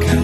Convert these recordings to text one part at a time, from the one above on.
가까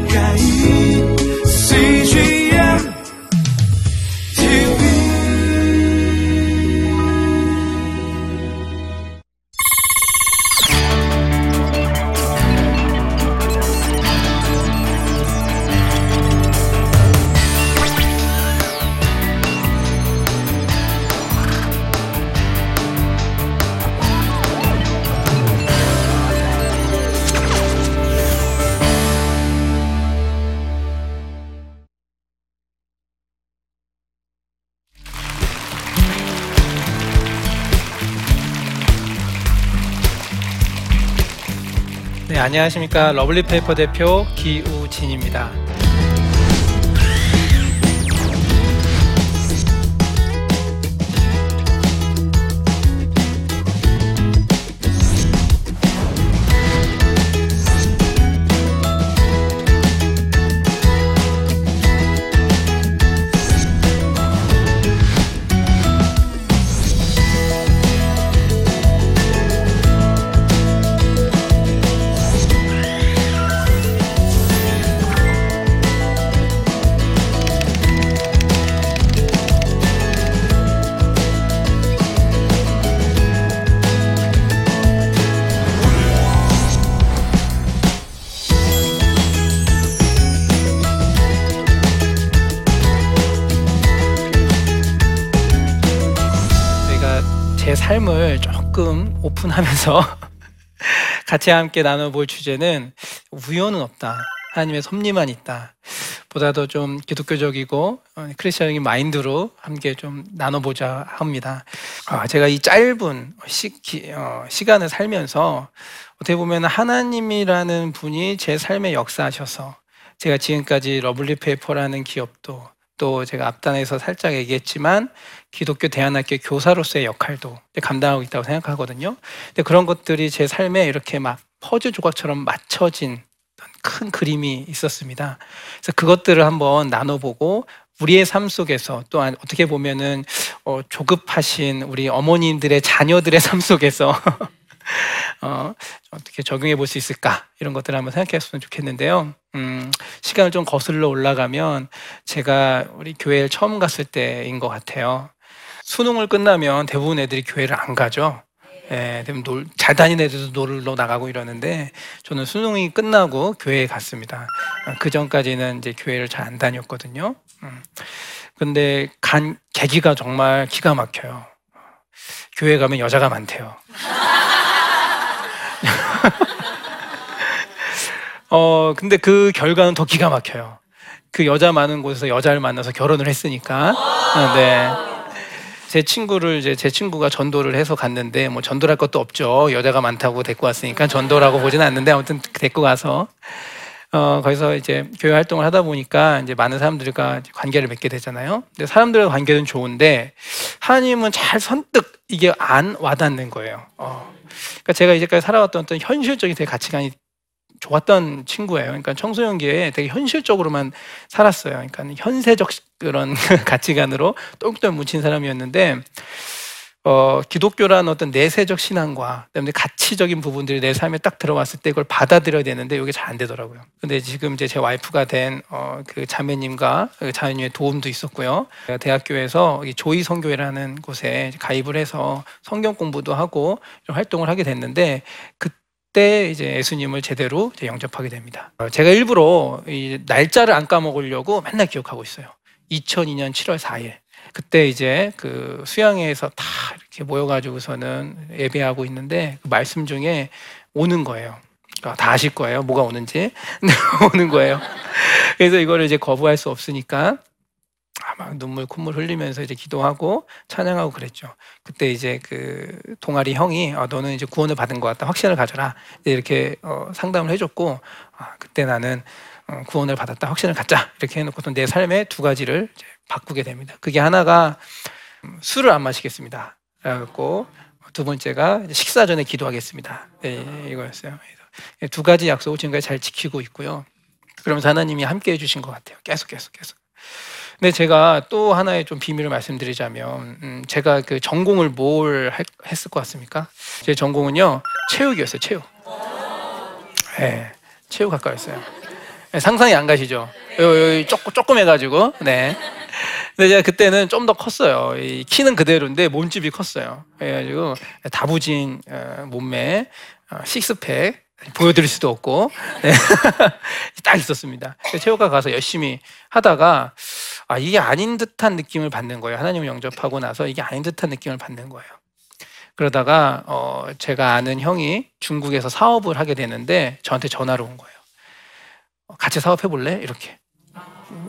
안녕하십니까. 러블리 페이퍼 대표 기우진입니다. 오픈하면서 같이 함께 나눠볼 주제는 우연은 없다. 하나님의 섭리만 있다. 보다도 좀 기독교적이고 어, 크리스천적인 마인드로 함께 좀 나눠보자 합니다. 아, 제가 이 짧은 시, 기, 어, 시간을 살면서 어떻게 보면 하나님이라는 분이 제 삶에 역사하셔서 제가 지금까지 러블리 페이퍼라는 기업도 또 제가 앞단에서 살짝 얘기했지만 기독교 대안학교 교사로서의 역할도 감당하고 있다고 생각하거든요. 근데 그런 것들이 제 삶에 이렇게 막 퍼즐 조각처럼 맞춰진 큰 그림이 있었습니다. 그래서 그것들을 한번 나눠보고 우리의 삶 속에서 또한 어떻게 보면은 어, 조급하신 우리 어머님들의 자녀들의 삶 속에서 어, 어떻게 적용해 볼 수 있을까 이런 것들을 한번 생각했으면 좋겠는데요. 음, 시간을 좀 거슬러 올라가면 제가 우리 교회를 처음 갔을 때인 것 같아요. 수능을 끝나면 대부분 애들이 교회를 안 가죠. 예, 대부분 놀, 잘 다니는 애들도 놀러 나가고 이러는데 저는 수능이 끝나고 교회에 갔습니다. 그 전까지는 이제 교회를 잘 안 다녔거든요. 음. 근데 간 계기가 정말 기가 막혀요. 교회 가면 여자가 많대요. 어, 근데 그 결과는 더 기가 막혀요. 그 여자 많은 곳에서 여자를 만나서 결혼을 했으니까. 네. 제 친구를 이제 제 친구가 전도를 해서 갔는데 뭐 전도할 것도 없죠. 여자가 많다고 데리고 왔으니까 전도라고 보지는 않는데 아무튼 데리고 가서 어 거기서 이제 교회 활동을 하다 보니까 이제 많은 사람들과 관계를 맺게 되잖아요. 근데 사람들과 관계는 좋은데 하나님은 잘 선뜻 이게 안 와닿는 거예요. 어. 그러니까 제가 이제까지 살아왔던 어떤 현실적인 제 가치관이 좋았던 친구예요. 그러니까 청소년기에 되게 현실적으로만 살았어요. 그러니까 현세적 그런 가치관으로 똘똘 뭉친 사람이었는데 어, 기독교란 어떤 내세적 신앙과 그다음에 가치적인 부분들이 내 삶에 딱 들어왔을 때 그걸 받아들여야 되는데 이게 잘 안 되더라고요. 근데 지금 이제 제 와이프가 된 어, 그 자매님과 그 자매님의 도움도 있었고요. 대학교에서 이 조이 성교회라는 곳에 가입을 해서 성경 공부도 하고 이런 활동을 하게 됐는데 그 그때 이제 예수님을 제대로 이제 영접하게 됩니다. 어, 제가 일부러 이 날짜를 안 까먹으려고 맨날 기억하고 있어요. 2002년 7월 4일. 그때 이제 그 수양회에서 다 이렇게 모여가지고서는 예배하고 있는데 그 말씀 중에 오는 거예요. 아, 다 아실 거예요. 뭐가 오는지. 오는 거예요. 그래서 이거를 이제 거부할 수 없으니까 아, 막 눈물 콧물 흘리면서 이제 기도하고 찬양하고 그랬죠. 그때 이제 그 동아리 형이 어, 너는 이제 구원을 받은 것 같다 확신을 가져라 이렇게 어, 상담을 해줬고 아, 그때 나는 어, 구원을 받았다 확신을 갖자 이렇게 해놓고서 내 삶의 두 가지를 바꾸게 됩니다. 그게 하나가 음, 술을 안 마시겠습니다. 그래갖고 두 번째가 식사 전에 기도하겠습니다. 네, 이거였어요. 그래서 두 가지 약속을 지금까지 잘 지키고 있고요. 그러면서 하나님이 함께 해주신 것 같아요. 계속 계속 계속. 근데 제가 또 하나의 좀 비밀을 말씀드리자면, 음, 제가 그 전공을 뭘 할- 했을 것 같습니까? 제 전공은요, 체육이었어요, 체육. 네, 체육 학과였어요. 네, 상상이 안 가시죠? 조금 조금 해가지고 네. 근데 제가 그때는 좀 더 컸어요. 이 키는 그대로인데 몸집이 컸어요. 그래가지고 다부진 어, 몸매, 어, 식스팩 보여드릴 수도 없고 네. 딱 있었습니다. 체육과 가서 열심히 하다가 아 이게 아닌 듯한 느낌을 받는 거예요. 하나님을 영접하고 나서 이게 아닌 듯한 느낌을 받는 거예요. 그러다가 어 제가 아는 형이 중국에서 사업을 하게 되는데 저한테 전화로 온 거예요. 어, 같이 사업해 볼래? 이렇게.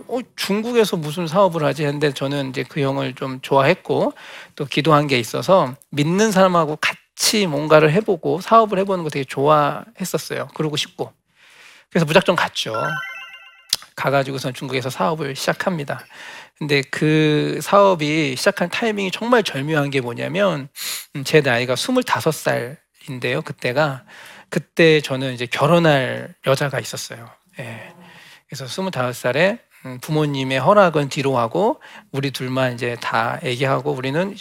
어, 중국에서 무슨 사업을 하지 했는데 저는 이제 그 형을 좀 좋아했고 또 기도한 게 있어서 믿는 사람하고 같이 뭔가를 해보고 사업을 해보는 거 되게 좋아했었어요. 그러고 싶고. 그래서 무작정 갔죠. 가가지고선 중국에서 사업을 시작합니다. 근데 그 사업이 시작한 타이밍이 정말 절묘한 게 뭐냐면 음, 제 나이가 25살인데요. 그때가 그때 저는 이제 결혼할 여자가 있었어요. 예. 그래서 25살에 음, 부모님의 허락은 뒤로 하고 우리 둘만 이제 다 얘기하고 우리는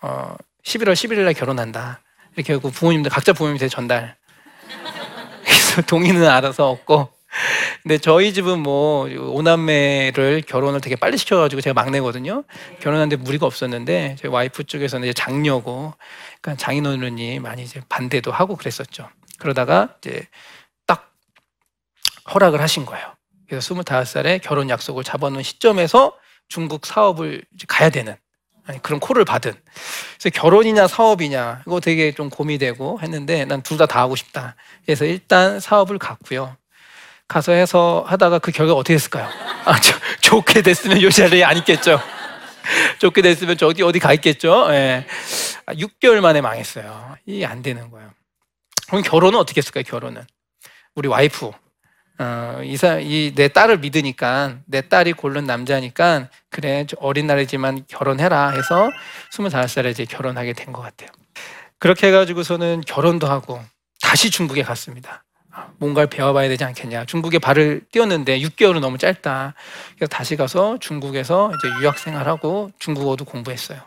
어 11월 11일 날 결혼한다. 이렇게 하고 부모님들 각자 부모님한테 전달. 그래서 동의는 알아서 얻고 근데 저희 집은 뭐 오남매를 결혼을 되게 빨리 시켜가지고 제가 막내거든요. 결혼하는데 무리가 없었는데 제 와이프 쪽에서는 이제 장녀고, 그러니까 장인어른이 많이 이제 반대도 하고 그랬었죠. 그러다가 이제 딱 허락을 하신 거예요. 그래서 스물다섯 살에 결혼 약속을 잡아놓은 시점에서 중국 사업을 가야 되는 아니, 그런 콜을 받은. 그래서 결혼이냐 사업이냐 이거 되게 좀 고민되고 했는데 난둘다다 하고 싶다. 그래서 일단 사업을 갔고요. 가서 해서 하다가 그 결과 어떻게 됐을까요? 아, 저, 좋게 됐으면 요 자리에 안 있겠죠. 좋게 됐으면 저 어디 어디 가 있겠죠. 예. 아, 6개월 만에 망했어요. 이게 안 되는 거예요. 그럼 결혼은 어떻게 했을까요? 결혼은 우리 와이프 어, 이사 이내 딸을 믿으니까 내 딸이 고른 남자니까 그래 어린 날이지만 결혼해라 해서 25살에 이제 결혼하게 된 것 같아요. 그렇게 해가지고서는 결혼도 하고 다시 중국에 갔습니다. 뭔가를 배워봐야 되지 않겠냐. 중국에 발을 띄웠는데 6개월은 너무 짧다. 그래서 다시 가서 중국에서 이제 유학 생활하고 중국어도 공부했어요.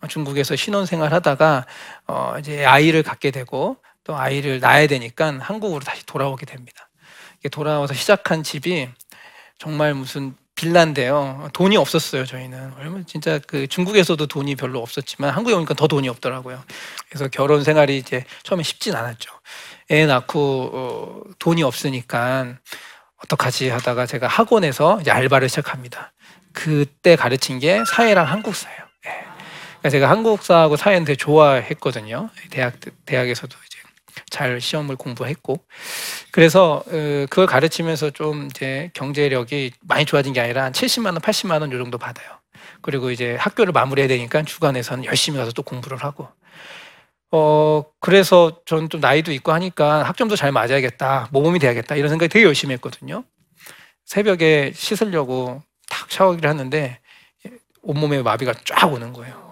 어, 중국에서 신혼 생활하다가 어 이제 아이를 갖게 되고 또 아이를 낳아야 되니까 한국으로 다시 돌아오게 됩니다. 돌아와서 시작한 집이 정말 무슨 빌라인데요. 돈이 없었어요, 저희는. 얼마 진짜 그 중국에서도 돈이 별로 없었지만 한국에 오니까 더 돈이 없더라고요. 그래서 결혼 생활이 이제 처음에 쉽진 않았죠. 애 낳고 어, 돈이 없으니까 어떡하지 하다가 제가 학원에서 이제 알바를 시작합니다. 그때 가르친 게 사회랑 한국사예요. 예. 제가 한국사하고 사회는 되게 좋아했거든요. 대학 대학에서도 잘 시험을 공부했고 그래서 어, 그걸 가르치면서 좀 이제 경제력이 많이 좋아진 게 아니라 한 70만 원, 80만 원 요 정도 받아요. 그리고 이제 학교를 마무리해야 되니까 주간에서는 열심히 가서 또 공부를 하고. 어 그래서 저는 좀 나이도 있고 하니까 학점도 잘 맞아야겠다 모범이 돼야겠다 이런 생각이 되게 열심히 했거든요. 새벽에 씻으려고 탁 샤워기를 하는데 온몸에 마비가 쫙 오는 거예요.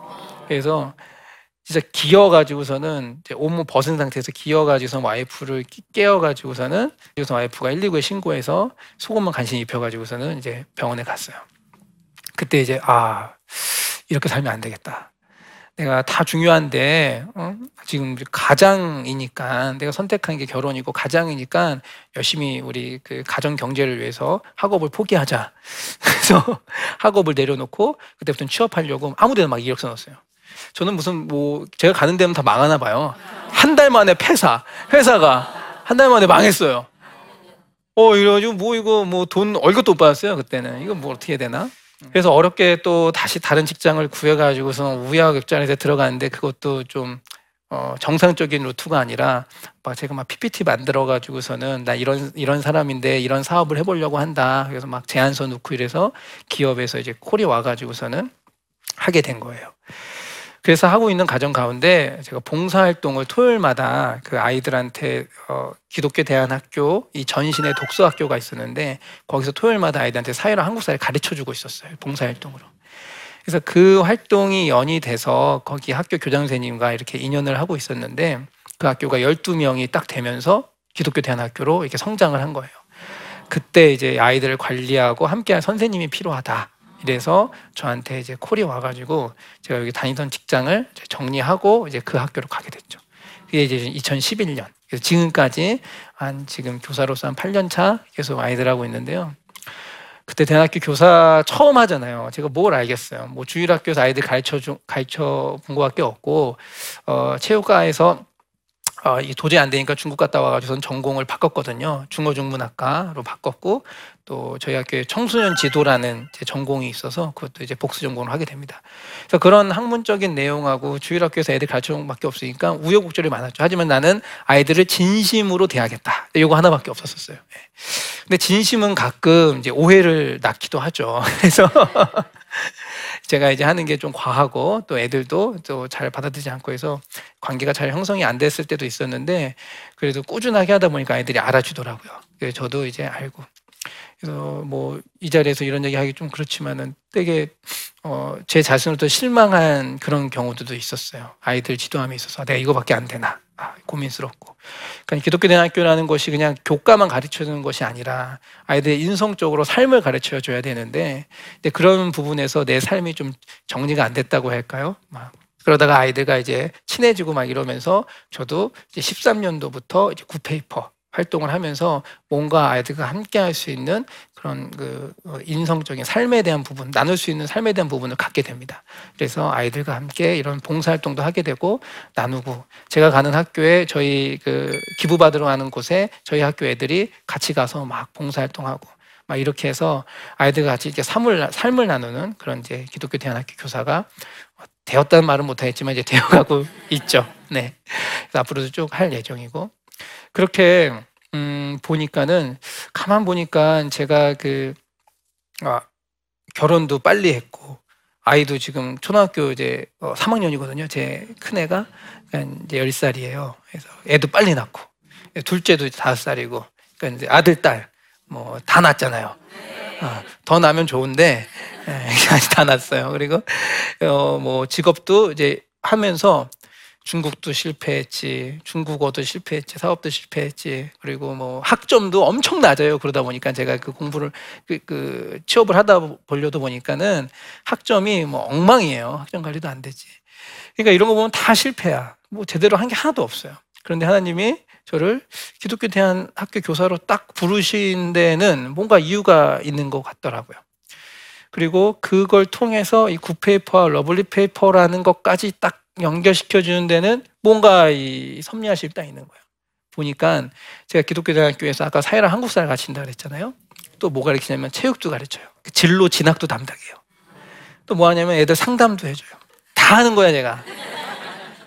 그래서 진짜 기어가지고서는 온몸 벗은 상태에서 기어가지고서 와이프를 깨어가지고서는 그래서 와이프가 119에 신고해서 속옷만 간신히 입혀가지고서는 이제 병원에 갔어요 그때 이제 아 이렇게 살면 안 되겠다 내가 다 중요한데 어? 지금 가장이니까 내가 선택한 게 결혼이고 가장이니까 열심히 우리 그 가정 경제를 위해서 학업을 포기하자. 그래서 학업을 내려놓고 그때부터 취업하려고 아무데나 막 이력서 넣었어요. 저는 무슨 뭐 제가 가는 데는 다 망하나 봐요. 한 달 만에 폐사 회사가 한 달 만에 망했어요. 어 이래가지고 뭐 이거 뭐 돈 월급도 못 받았어요 그때는 이거 뭐 어떻게 해야 되나? 그래서 어렵게 또 다시 다른 직장을 구해가지고서 우야극장에서 들어가는데 그것도 좀 어, 정상적인 루트가 아니라 막 제가 막 PPT 만들어 가지고서는 나 이런 이런 사람인데 이런 사업을 해보려고 한다. 그래서 막 제안서 넣고 이래서 기업에서 이제 콜이 와가지고서는 하게 된 거예요. 그래서 하고 있는 가정 가운데 제가 봉사활동을 토요일마다 그 아이들한테 어, 기독교 대안학교 이 전신의 독서학교가 있었는데 거기서 토요일마다 아이들한테 사회랑 한국사를 가르쳐 주고 있었어요. 봉사활동으로. 그래서 그 활동이 연이 돼서 거기 학교 교장 선생님과 이렇게 인연을 하고 있었는데 그 학교가 12명이 딱 되면서 기독교 대안학교로 이렇게 성장을 한 거예요. 그때 이제 아이들을 관리하고 함께할 선생님이 필요하다. 이래서 저한테 이제 콜이 와가지고 제가 여기 다니던 직장을 정리하고 이제 그 학교로 가게 됐죠. 그게 이제 2011년. 그래서 지금까지 한 지금 교사로서 한 8년 차 계속 아이들하고 있는데요. 그때 대학교 교사 처음 하잖아요. 제가 뭘 알겠어요. 뭐 주일학교에서 아이들 가르쳐 주, 가르쳐 본 것밖에 없고 어, 체육과에서 어, 이 도저히 안 되니까 중국 갔다 와가지고 전공을 바꿨거든요. 중어중문학과로 바꿨고 또 저희 학교에 청소년 지도라는 제 전공이 있어서 그것도 이제 복수 전공을 하게 됩니다. 그래서 그런 학문적인 내용하고 주일 학교에서 애들 가르쳐본 것밖에 없으니까 우여곡절이 많았죠. 하지만 나는 아이들을 진심으로 대하겠다. 이거 하나밖에 없었었어요. 예. 근데 진심은 가끔 이제 오해를 낳기도 하죠. 그래서 제가 이제 하는 게 좀 과하고 또 애들도 또 잘 받아들이지 않고 해서 관계가 잘 형성이 안 됐을 때도 있었는데 그래도 꾸준하게 하다 보니까 아이들이 알아주더라고요. 그래서 저도 이제 알고 그래서 뭐 이 자리에서 이런 얘기 하기 좀 그렇지만은 되게 어, 제 자신으로도 실망한 그런 경우들도 있었어요. 아이들 지도함에 있어서 내가 이거밖에 안 되나 아, 고민스럽고. 그러니까 기독교 대학교라는 것이 그냥 교과만 가르쳐 주는 것이 아니라 아이들의 인성적으로 삶을 가르쳐 줘야 되는데 근데 그런 부분에서 내 삶이 좀 정리가 안 됐다고 할까요? 막 그러다가 아이들과 이제 친해지고 막 이러면서 저도 이제 13년도부터 이제 구페이퍼 활동을 하면서 뭔가 아이들과 함께 할 수 있는 그런 그 어, 인성적인 삶에 대한 부분, 나눌 수 있는 삶에 대한 부분을 갖게 됩니다. 그래서 아이들과 함께 이런 봉사활동도 하게 되고 나누고 제가 가는 학교에 저희 그 기부 받으러 가는 곳에 저희 학교 애들이 같이 가서 막 봉사활동하고 막 이렇게 해서 아이들과 같이 이렇게 삶을 삶을 나누는 그런 이제 기독교 대안학교 교사가 되었다는 말은 못하겠지만 이제 되어가고 있죠. 네. 그래서 앞으로도 쭉 할 예정이고 그렇게 음, 보니까는 가만 보니까 제가 그 아, 결혼도 빨리 했고 아이도 지금 초등학교 이제 어, 3학년이거든요. 제 큰애가 그러니까 이제 10살이에요. 그래서 애도 빨리 낳고 둘째도 5살이고 그러니까 이제 아들 딸 뭐 다 낳았잖아요. 어, 더 나면 좋은데 예, 다 낳았어요. 그리고 어, 뭐 직업도 이제 하면서 중국도 실패했지, 중국어도 실패했지, 사업도 실패했지, 그리고 뭐 학점도 엄청 낮아요. 그러다 보니까 제가 그 공부를 그, 그 취업을 하다 보려다 보니까는 학점이 뭐 엉망이에요. 학점 관리도 안 되지. 그러니까 이런 거 보면 다 실패야. 뭐 제대로 한 게 하나도 없어요. 그런데 하나님이 저를 기독교 대안 학교 교사로 딱 부르신 데는 뭔가 이유가 있는 것 같더라고요. 그리고 그걸 통해서 이 굿페이퍼와 러블리 페이퍼라는 것까지 딱 연결시켜 주는 데는 뭔가 이 섭리하심이 딱 있는 거예요. 보니까 제가 기독교 대안학교에서 아까 사회랑 한국사를 가르친다 그랬잖아요. 또 뭐 가르치냐면 체육도 가르쳐요. 그 진로 진학도 담당해요. 또 뭐 하냐면 애들 상담도 해줘요. 다 하는 거야 제가.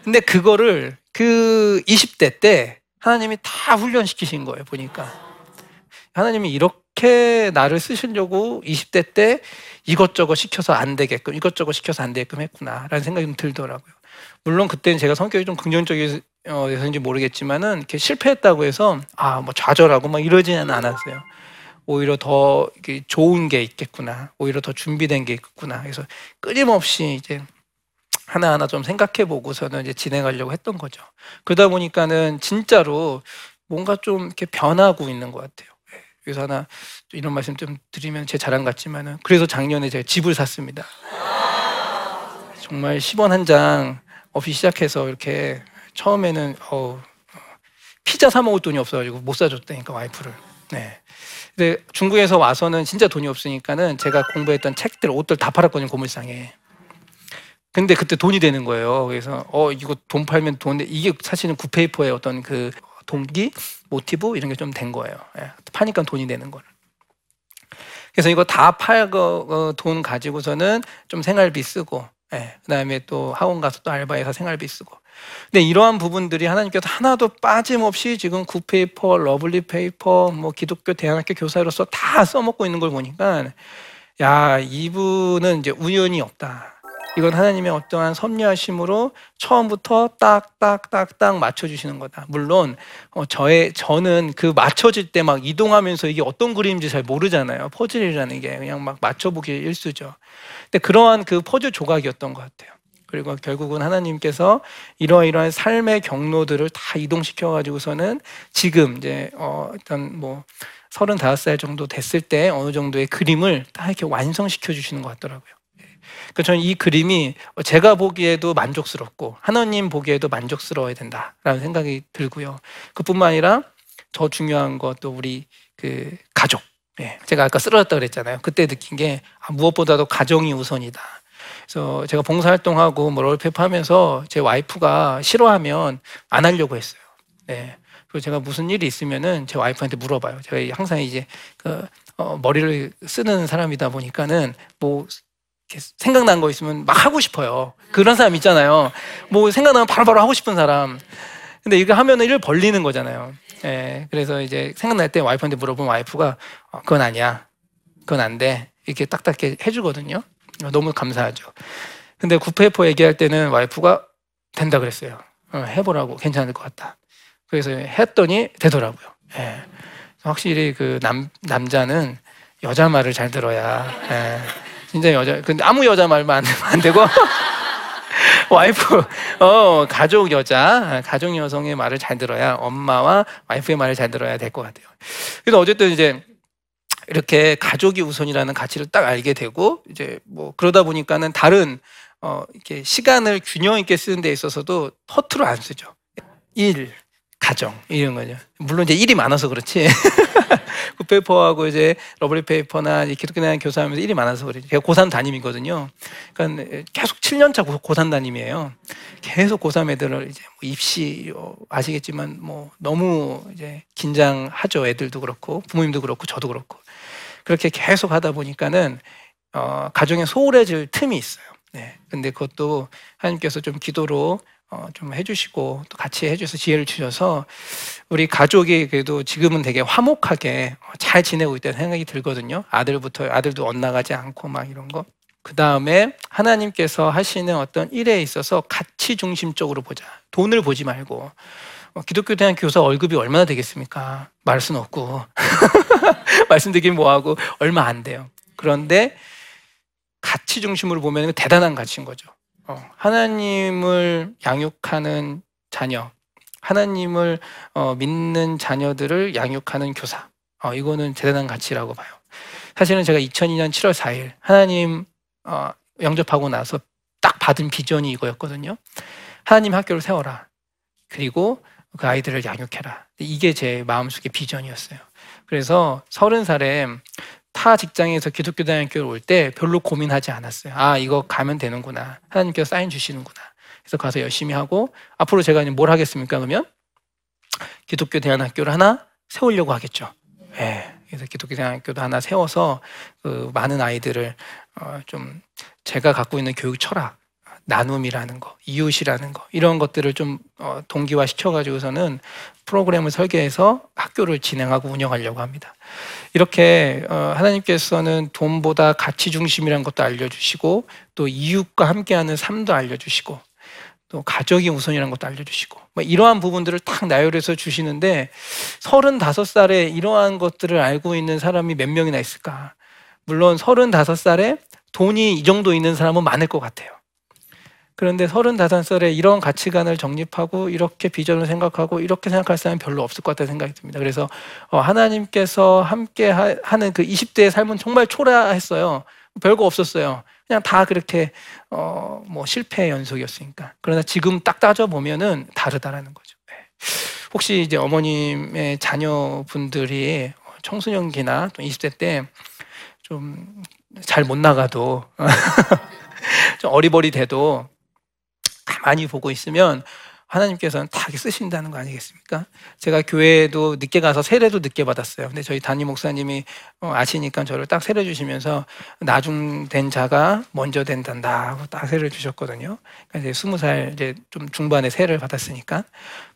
근데 그거를 그 20대 때 하나님이 다 훈련시키신 거예요. 보니까 하나님이 이렇게 나를 쓰시려고 20대 때 이것저것 시켜서 안 되게끔 이것저것 시켜서 안 되게끔 했구나라는 생각이 좀 들더라고요. 물론 그때는 제가 성격이 좀 긍정적이어서인지 모르겠지만은 이렇게 실패했다고 해서 아 뭐 좌절하고 막 이러지는 않았어요. 오히려 더 좋은 게 있겠구나. 오히려 더 준비된 게 있겠구나. 그래서 끊임없이 이제 하나하나 좀 생각해 보고서는 이제 진행하려고 했던 거죠. 그러다 보니까는 진짜로 뭔가 좀 이렇게 변하고 있는 것 같아요. 예, 그래서 하나 이런 말씀 좀 드리면 제 자랑 같지만은 그래서 작년에 제가 집을 샀습니다. 정말 10원 한 장 없이 시작해서 이렇게 처음에는 어, 피자 사 먹을 돈이 없어가지고 못 사줬다니까 와이프를. 네. 근데 중국에서 와서는 진짜 돈이 없으니까는 제가 공부했던 책들, 옷들 다 팔았거든요 고물상에. 근데 그때 돈이 되는 거예요. 그래서 어 이거 돈 팔면 돈 이게 사실은 굿페이퍼의 어떤 그 동기, 모티브 이런 게 좀 된 거예요. 예, 파니까 돈이 되는 거를. 그래서 이거 다 팔고 어, 돈 가지고서는 좀 생활비 쓰고 예, 그다음에 또 학원 가서 또 알바해서 생활비 쓰고. 근데 이러한 부분들이 하나님께서 하나도 빠짐없이 지금 굿페이퍼, 러블리 페이퍼, 뭐 기독교 대안학교 교사로서 다 써먹고 있는 걸 보니까 야 이분은 이제 우연이 없다. 이건 하나님의 어떠한 섭리하심으로 처음부터 딱딱딱딱 맞춰주시는 거다. 물론 어, 저의 저는 그 맞춰질 때 막 이동하면서 이게 어떤 그림인지 잘 모르잖아요. 퍼즐이라는 게 그냥 막 맞춰보기 일수죠. 근데 그러한 그 퍼즐 조각이었던 것 같아요. 그리고 결국은 하나님께서 이러이러한 삶의 경로들을 다 이동시켜 가지고서는 지금 이제 어 일단 뭐 35살 정도 됐을 때 어느 정도의 그림을 다 이렇게 완성시켜 주시는 것 같더라고요. 그 저는 이 그림이 제가 보기에도 만족스럽고 하나님 보기에도 만족스러워야 된다라는 생각이 들고요. 그뿐만 아니라 더 중요한 것도 우리 그 가족. 예, 제가 아까 쓰러졌다 그랬잖아요. 그때 느낀 게 아, 무엇보다도 가정이 우선이다. 그래서 제가 봉사활동하고 뭐 롤페이퍼 하면서 제 와이프가 싫어하면 안 하려고 했어요. 네. 그리고 제가 무슨 일이 있으면은 제 와이프한테 물어봐요. 제가 항상 이제 그 어, 머리를 쓰는 사람이다 보니까는 뭐 생각난 거 있으면 막 하고 싶어요. 그런 사람 있잖아요. 뭐 생각나면 바로 바로 하고 싶은 사람. 근데 이거 하면은 일 벌리는 거잖아요. 예. 그래서 이제 생각날 때 와이프한테 물어보면 와이프가 어, 그건 아니야. 그건 안 돼. 이렇게 딱딱하게 해주거든요. 너무 감사하죠. 근데 구페이퍼 얘기할 때는 와이프가 된다 그랬어요. 어, 해보라고 괜찮을 것 같다. 그래서 했더니 되더라고요. 예. 확실히 그 남, 남자는 여자 말을 잘 들어야. 예. 진짜 여자, 근데 아무 여자 말만 안 되고. 와이프, 어, 가족 여자, 가족 여성의 말을 잘 들어야 엄마와 와이프의 말을 잘 들어야 될 것 같아요. 그래서 어쨌든 이제 이렇게 가족이 우선이라는 가치를 딱 알게 되고 이제 뭐 그러다 보니까는 다른 어 이렇게 시간을 균형 있게 쓰는 데 있어서도 허투루 안 쓰죠. 일, 가정 이런 거죠. 물론 이제 일이 많아서 그렇지. 굿페이퍼하고 이제 러블리 페이퍼나 기독교 대안학교 교사하면서 일이 많아서 그렇지. 제가 고3 담임이거든요. 그러니까 계속 7년차 고, 고3 담임이에요. 계속 고3 애들을 이제 뭐 입시 어, 아시겠지만 뭐 너무 이제 긴장하죠. 애들도 그렇고 부모님도 그렇고 저도 그렇고 그렇게 계속 하다 보니까는 어, 가정에 소홀해질 틈이 있어요. 네. 근데 그것도 하나님께서 좀 기도로 어, 좀 해주시고 또 같이 해주셔서 지혜를 주셔서 우리 가족이 그래도 지금은 되게 화목하게 잘 지내고 있다는 생각이 들거든요. 아들부터 아들도 엇나가지 않고 막 이런 거. 그 다음에 하나님께서 하시는 어떤 일에 있어서 가치 중심적으로 보자. 돈을 보지 말고 어, 기독교 대학 교사 월급이 얼마나 되겠습니까? 말 수는 없고 말씀드리긴 뭐하고 얼마 안 돼요. 그런데 가치 중심으로 보면 대단한 가치인 거죠. 어, 하나님을 양육하는 자녀, 하나님을 어, 믿는 자녀들을 양육하는 교사. 어, 이거는 대단한 가치라고 봐요. 사실은 제가 2002년 7월 4일 하나님 어, 영접하고 나서 딱 받은 비전이 이거였거든요. 하나님 학교를 세워라. 그리고 그 아이들을 양육해라. 이게 제 마음속의 비전이었어요. 그래서 서른 살에 타 직장에서 기독교 대학교를 올 때 별로 고민하지 않았어요. 아, 이거 가면 되는구나. 하나님께서 사인 주시는구나. 그래서 가서 열심히 하고 앞으로 제가 뭘 하겠습니까? 그러면 기독교 대안학교를 하나 세우려고 하겠죠. 예. 네. 그래서 기독교 대안학교도 하나 세워서 그 많은 아이들을 어 좀 제가 갖고 있는 교육 철학, 나눔이라는 거, 이웃이라는 거 이런 것들을 좀 어, 동기화 시켜가지고서는 프로그램을 설계해서 학교를 진행하고 운영하려고 합니다. 이렇게 어, 하나님께서는 돈보다 가치 중심이라는 것도 알려주시고 또 이웃과 함께하는 삶도 알려주시고 또 가족이 우선이라는 것도 알려주시고 뭐 이러한 부분들을 딱 나열해서 주시는데 서른다섯 살에 이러한 것들을 알고 있는 사람이 몇 명이나 있을까? 물론 서른다섯 살에 돈이 이 정도 있는 사람은 많을 것 같아요. 그런데 서른다섯 살에 이런 가치관을 정립하고 이렇게 비전을 생각하고 이렇게 생각할 사람이 별로 없을 것 같다는 생각이 듭니다. 그래서 어, 하나님께서 함께 하는 그 20대의 삶은 정말 초라했어요. 별거 없었어요. 그냥 다 그렇게 어, 뭐 실패의 연속이었으니까. 그러나 지금 딱 따져 보면은 다르다라는 거죠. 네. 혹시 이제 어머님의 자녀분들이 청소년기나 또 20대 때 좀 잘 못 나가도 좀 어리버리 돼도 가만히 보고 있으면 하나님께서는 다 쓰신다는 거 아니겠습니까? 제가 교회에도 늦게 가서 세례도 늦게 받았어요. 근데 저희 담임 목사님이 어, 아시니까 저를 딱 세례 주시면서 나중된 자가 먼저 된단다 하고 딱 세례를 주셨거든요. 그러니까 이제 스무 살 이제 좀 중반에 세례를 받았으니까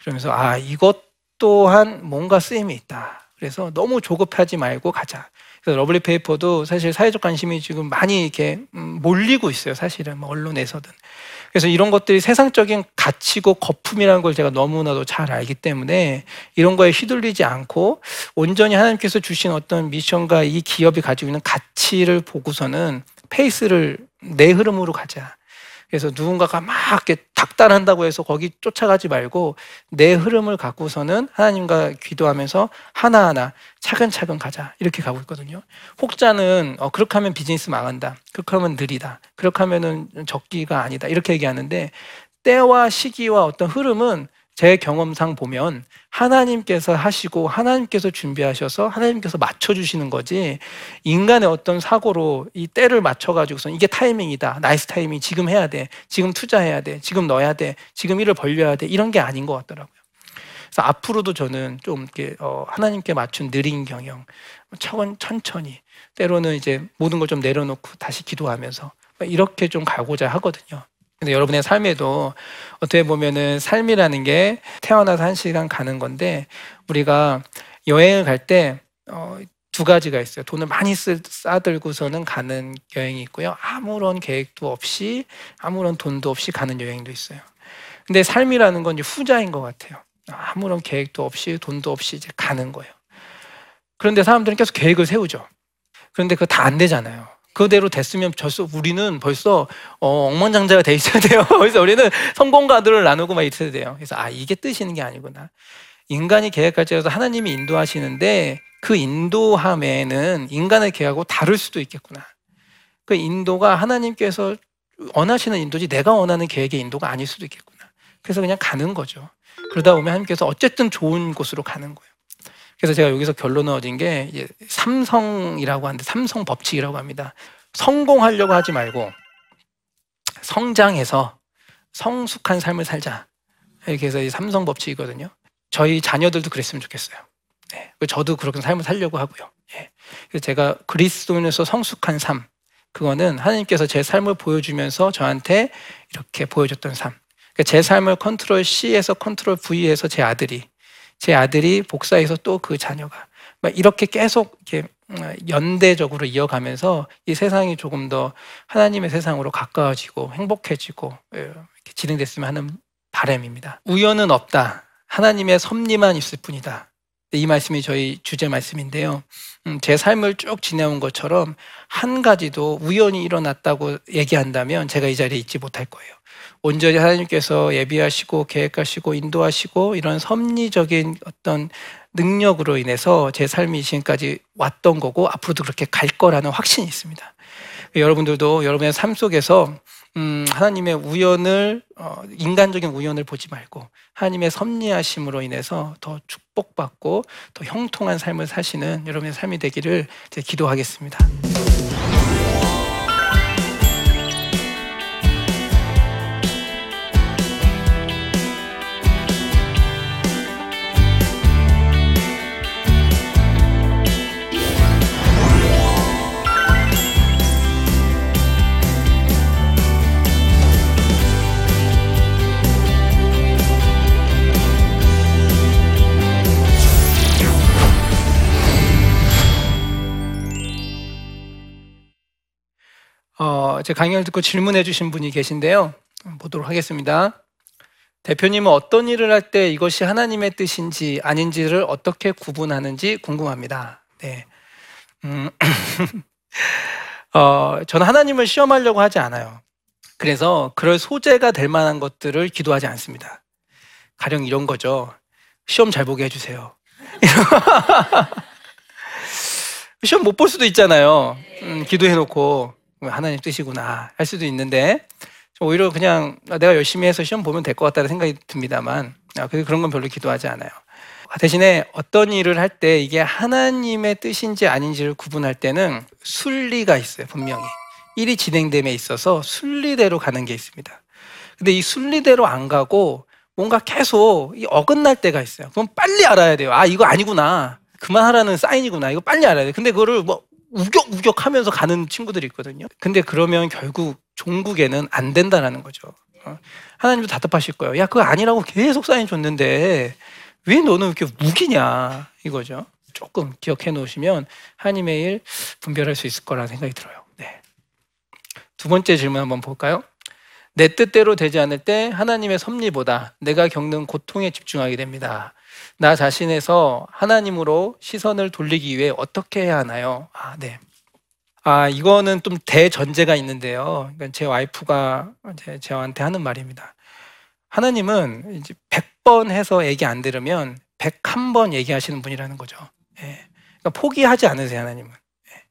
그러면서 아 이것 또한 뭔가 쓰임이 있다. 그래서 너무 조급하지 말고 가자. 그래서 러블리 페이퍼도 사실 사회적 관심이 지금 많이 이렇게 음, 몰리고 있어요. 사실은 뭐 언론에서든. 그래서 이런 것들이 세상적인 가치고 거품이라는 걸 제가 너무나도 잘 알기 때문에 이런 거에 휘둘리지 않고 온전히 하나님께서 주신 어떤 미션과 이 기업이 가지고 있는 가치를 보고서는 페이스를 내 흐름으로 가자. 그래서 누군가가 막 이렇게 닦달한다고 해서 거기 쫓아가지 말고 내 흐름을 갖고서는 하나님과 기도하면서 하나하나 차근차근 가자 이렇게 가고 있거든요. 혹자는 어, 그렇게 하면 비즈니스 망한다. 그렇게 하면 느리다. 그렇게 하면은 적기가 아니다. 이렇게 얘기하는데 때와 시기와 어떤 흐름은 제 경험상 보면 하나님께서 하시고 하나님께서 준비하셔서 하나님께서 맞춰주시는 거지 인간의 어떤 사고로 이 때를 맞춰가지고서 이게 타이밍이다. Nice timing. 지금 해야 돼. 지금 투자해야 돼. 지금 넣어야 돼. 지금 일을 벌려야 돼. 이런 게 아닌 것 같더라고요. 그래서 앞으로도 저는 좀 이렇게 어, 하나님께 맞춘 느린 경영 차원 천천히 때로는 이제 모든 걸 좀 내려놓고 다시 기도하면서 이렇게 좀 가고자 하거든요 근데 여러분의 삶에도 어떻게 보면은 삶이라는 게 태어나서 한 시간 가는 건데 우리가 여행을 갈때 어, 두 가지가 있어요. 돈을 많이 쓰, 싸들고서는 가는 여행이 있고요. 아무런 계획도 없이 아무런 돈도 없이 가는 여행도 있어요. 근데 삶이라는 건 이제 후자인 것 같아요. 아무런 계획도 없이 돈도 없이 이제 가는 거예요. 그런데 사람들은 계속 계획을 세우죠. 그런데 그거 다 안 되잖아요. 그대로 됐으면 벌써 우리는 벌써 어, 억만장자가 돼 있어야 돼요. 그래서 우리는 성공가들을 나누고 막 있어야 돼요. 그래서 아 이게 뜻이는 게 아니구나. 인간이 계획할 때에서 하나님이 인도하시는데 그 인도함에는 인간의 계획하고 다를 수도 있겠구나. 그 인도가 하나님께서 원하시는 인도지 내가 원하는 계획의 인도가 아닐 수도 있겠구나. 그래서 그냥 가는 거죠. 그러다 보면 하나님께서 어쨌든 좋은 곳으로 가는 거예요. 그래서 제가 여기서 결론을 얻은 게 삼성이라고 하는데 삼성 법칙이라고 합니다. 성공하려고 하지 말고 성장해서 성숙한 삶을 살자. 이렇게 해서 이 삼성 법칙이거든요. 저희 자녀들도 그랬으면 좋겠어요. 네. 저도 그렇게 삶을 살려고 하고요. 예. 그래서 제가 그리스도인에서 성숙한 삶, 그거는 하나님께서 제 삶을 보여주면서 저한테 이렇게 보여줬던 삶. 그러니까 제 삶을 control C해서 control V해서 제 아들이 제 아들이 복사해서 또 그 자녀가 막 이렇게 계속 이렇게 음, 연대적으로 이어가면서 이 세상이 조금 더 하나님의 세상으로 가까워지고 행복해지고 예, 이렇게 진행됐으면 하는 바람입니다. 우연은 없다. 하나님의 섭리만 있을 뿐이다. 이 말씀이 저희 주제 말씀인데요. 음, 제 삶을 쭉 지내온 것처럼 한 가지도 우연히 일어났다고 얘기한다면 제가 이 자리에 있지 못할 거예요. 온전히 하나님께서 예비하시고 계획하시고 인도하시고 이런 섭리적인 어떤 능력으로 인해서 제 삶이 지금까지 왔던 거고 앞으로도 그렇게 갈 거라는 확신이 있습니다. 여러분들도 여러분의 삶 속에서 음, 하나님의 우연을 어, 인간적인 우연을 보지 말고 하나님의 섭리하심으로 인해서 더 축복받고 더 형통한 삶을 사시는 여러분의 삶이 되기를 기도하겠습니다. 어, 제 강연을 듣고 질문해 주신 분이 계신데요. 보도록 하겠습니다. 대표님은 어떤 일을 할 때 이것이 하나님의 뜻인지 아닌지를 어떻게 구분하는지 궁금합니다. 네. 음, 어, 저는 하나님을 시험하려고 하지 않아요. 그래서 그럴 소재가 될 만한 것들을 기도하지 않습니다. 가령 이런 거죠. 시험 잘 보게 해주세요. 시험 못 볼 수도 있잖아요. 음, 기도해놓고. 하나님 뜻이구나 할 수도 있는데 오히려 그냥 내가 열심히 해서 시험 보면 될 것 같다는 생각이 듭니다만 아, 그런 건 별로 기도하지 않아요. 대신에 어떤 일을 할 때 이게 하나님의 뜻인지 아닌지를 구분할 때는 순리가 있어요 분명히 일이 진행됨에 있어서 순리대로 가는 게 있습니다. 근데 이 순리대로 안 가고 뭔가 계속 어긋날 때가 있어요. 그럼 빨리 알아야 돼요. 아 이거 아니구나. 그만하라는 사인이구나. 이거 빨리 알아야 돼. 근데 그거를 뭐 우격우격 하면서 가는 친구들이 있거든요. 근데 그러면 결국 종국에는 안 된다라는 거죠. 어? 하나님도 답답하실 거예요. 야, 그거 아니라고 계속 사인 줬는데 왜 너는 이렇게 우기냐 이거죠. 조금 기억해 놓으시면 하나님의 일 분별할 수 있을 거라는 생각이 들어요. 네. 두 번째 질문 한번 볼까요? 내 뜻대로 되지 않을 때 하나님의 섭리보다 내가 겪는 고통에 집중하게 됩니다. 나 자신에서 하나님으로 시선을 돌리기 위해 어떻게 해야 하나요? 아, 네. 아 이거는 좀 대전제가 있는데요. 그러니까 제 와이프가 이제 저한테 하는 말입니다. 하나님은 이제 100번 해서 얘기 안 들으면 101번 얘기하시는 분이라는 거죠. 예. 그러니까 포기하지 않으세요, 하나님은. 예.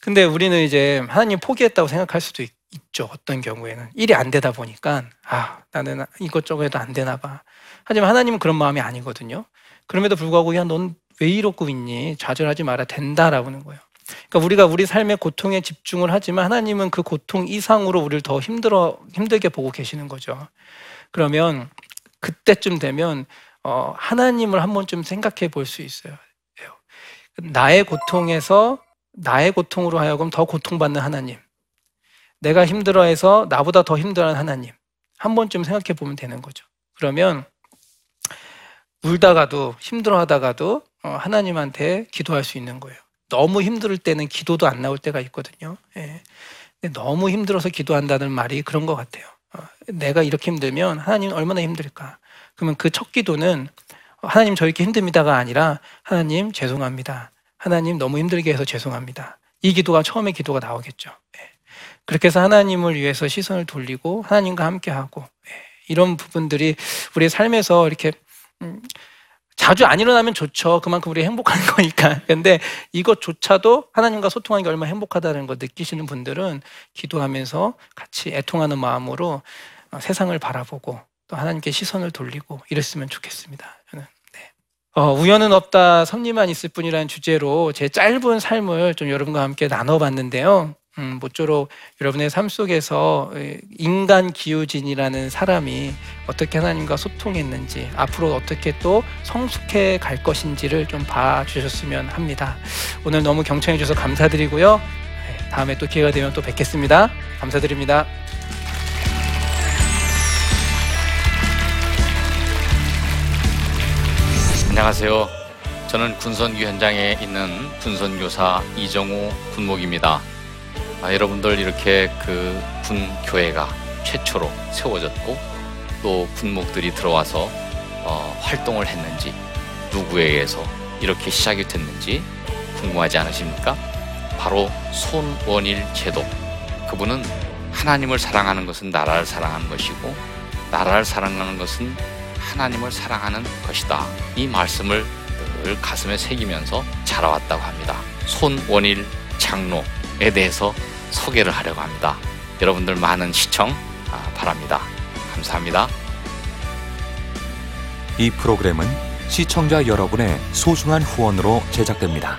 근데 우리는 이제 하나님 포기했다고 생각할 수도 있, 죠 어떤 경우에는 일이 안 되다 보니까 아 나는 이것저것 해도 안 되나 봐. 하지만 하나님은 그런 마음이 아니거든요. 그럼에도 불구하고 야넌 왜 이러고 있니? 좌절하지 마라 된다라고 하는 거예요. 그러니까 우리가 우리 삶의 고통에 집중을 하지만 하나님은 그 고통 이상으로 우리를 더 힘들어 힘들게 보고 계시는 거죠. 그러면 그때쯤 되면 어, 하나님을 한 번쯤 생각해 볼 수 있어요. 나의 고통에서 나의 고통으로 하여금 더 고통받는 하나님. 내가 힘들어해서 나보다 더 힘들어하는 하나님. 한 번쯤 생각해 보면 되는 거죠. 그러면 울다가도 힘들어하다가도 어, 하나님한테 기도할 수 있는 거예요. 너무 힘들 때는 기도도 안 나올 때가 있거든요. 예. 너무 힘들어서 기도한다는 말이 그런 것 같아요. 어, 내가 이렇게 힘들면 하나님 얼마나 힘들까? 그러면 그 첫 기도는 하나님 저 이렇게 힘듭니다가 아니라 하나님 죄송합니다. 하나님 너무 힘들게 해서 죄송합니다. 이 기도가 처음에 기도가 나오겠죠. 예. 그렇게 해서 하나님을 위해서 시선을 돌리고 하나님과 함께하고 예. 이런 부분들이 우리의 삶에서 이렇게 음, 자주 안 일어나면 좋죠. 그만큼 우리 행복한 거니까. 근데 이것조차도 하나님과 소통하는 게 얼마나 행복하다는 걸 느끼시는 분들은 기도하면서 같이 애통하는 마음으로 어, 세상을 바라보고 또 하나님께 시선을 돌리고 이랬으면 좋겠습니다. 저는. 네. 어, 우연은 없다, 섭리만 있을 뿐이라는 주제로 제 짧은 삶을 좀 여러분과 함께 나눠봤는데요. 음, 모쪼록 여러분의 삶 속에서 인간 기우진이라는 사람이 어떻게 하나님과 소통했는지 앞으로 어떻게 또 성숙해 갈 것인지를 좀 봐주셨으면 합니다. 오늘 너무 경청해 주셔서 감사드리고요. 네, 다음에 또 기회가 되면 또 뵙겠습니다. 감사드립니다. 안녕하세요. 저는 군선교 현장에 있는 군선교사 이정우 군목입니다. 아, 여러분들 이렇게 그 군교회가 최초로 세워졌고 또 군목들이 들어와서 어, 활동을 했는지 누구에 의해서 이렇게 시작이 됐는지 궁금하지 않으십니까? 바로 손원일 제도. 그분은 하나님을 사랑하는 것은 나라를 사랑하는 것이고 나라를 사랑하는 것은 하나님을 사랑하는 것이다. 이 말씀을 늘 가슴에 새기면서 자라왔다고 합니다. 손원일 장로에 대해서 소개를 하려고 합니다. 여러분들 많은 시청 아, 바랍니다. 감사합니다. 이 프로그램은 시청자 여러분의 소중한 후원으로 제작됩니다.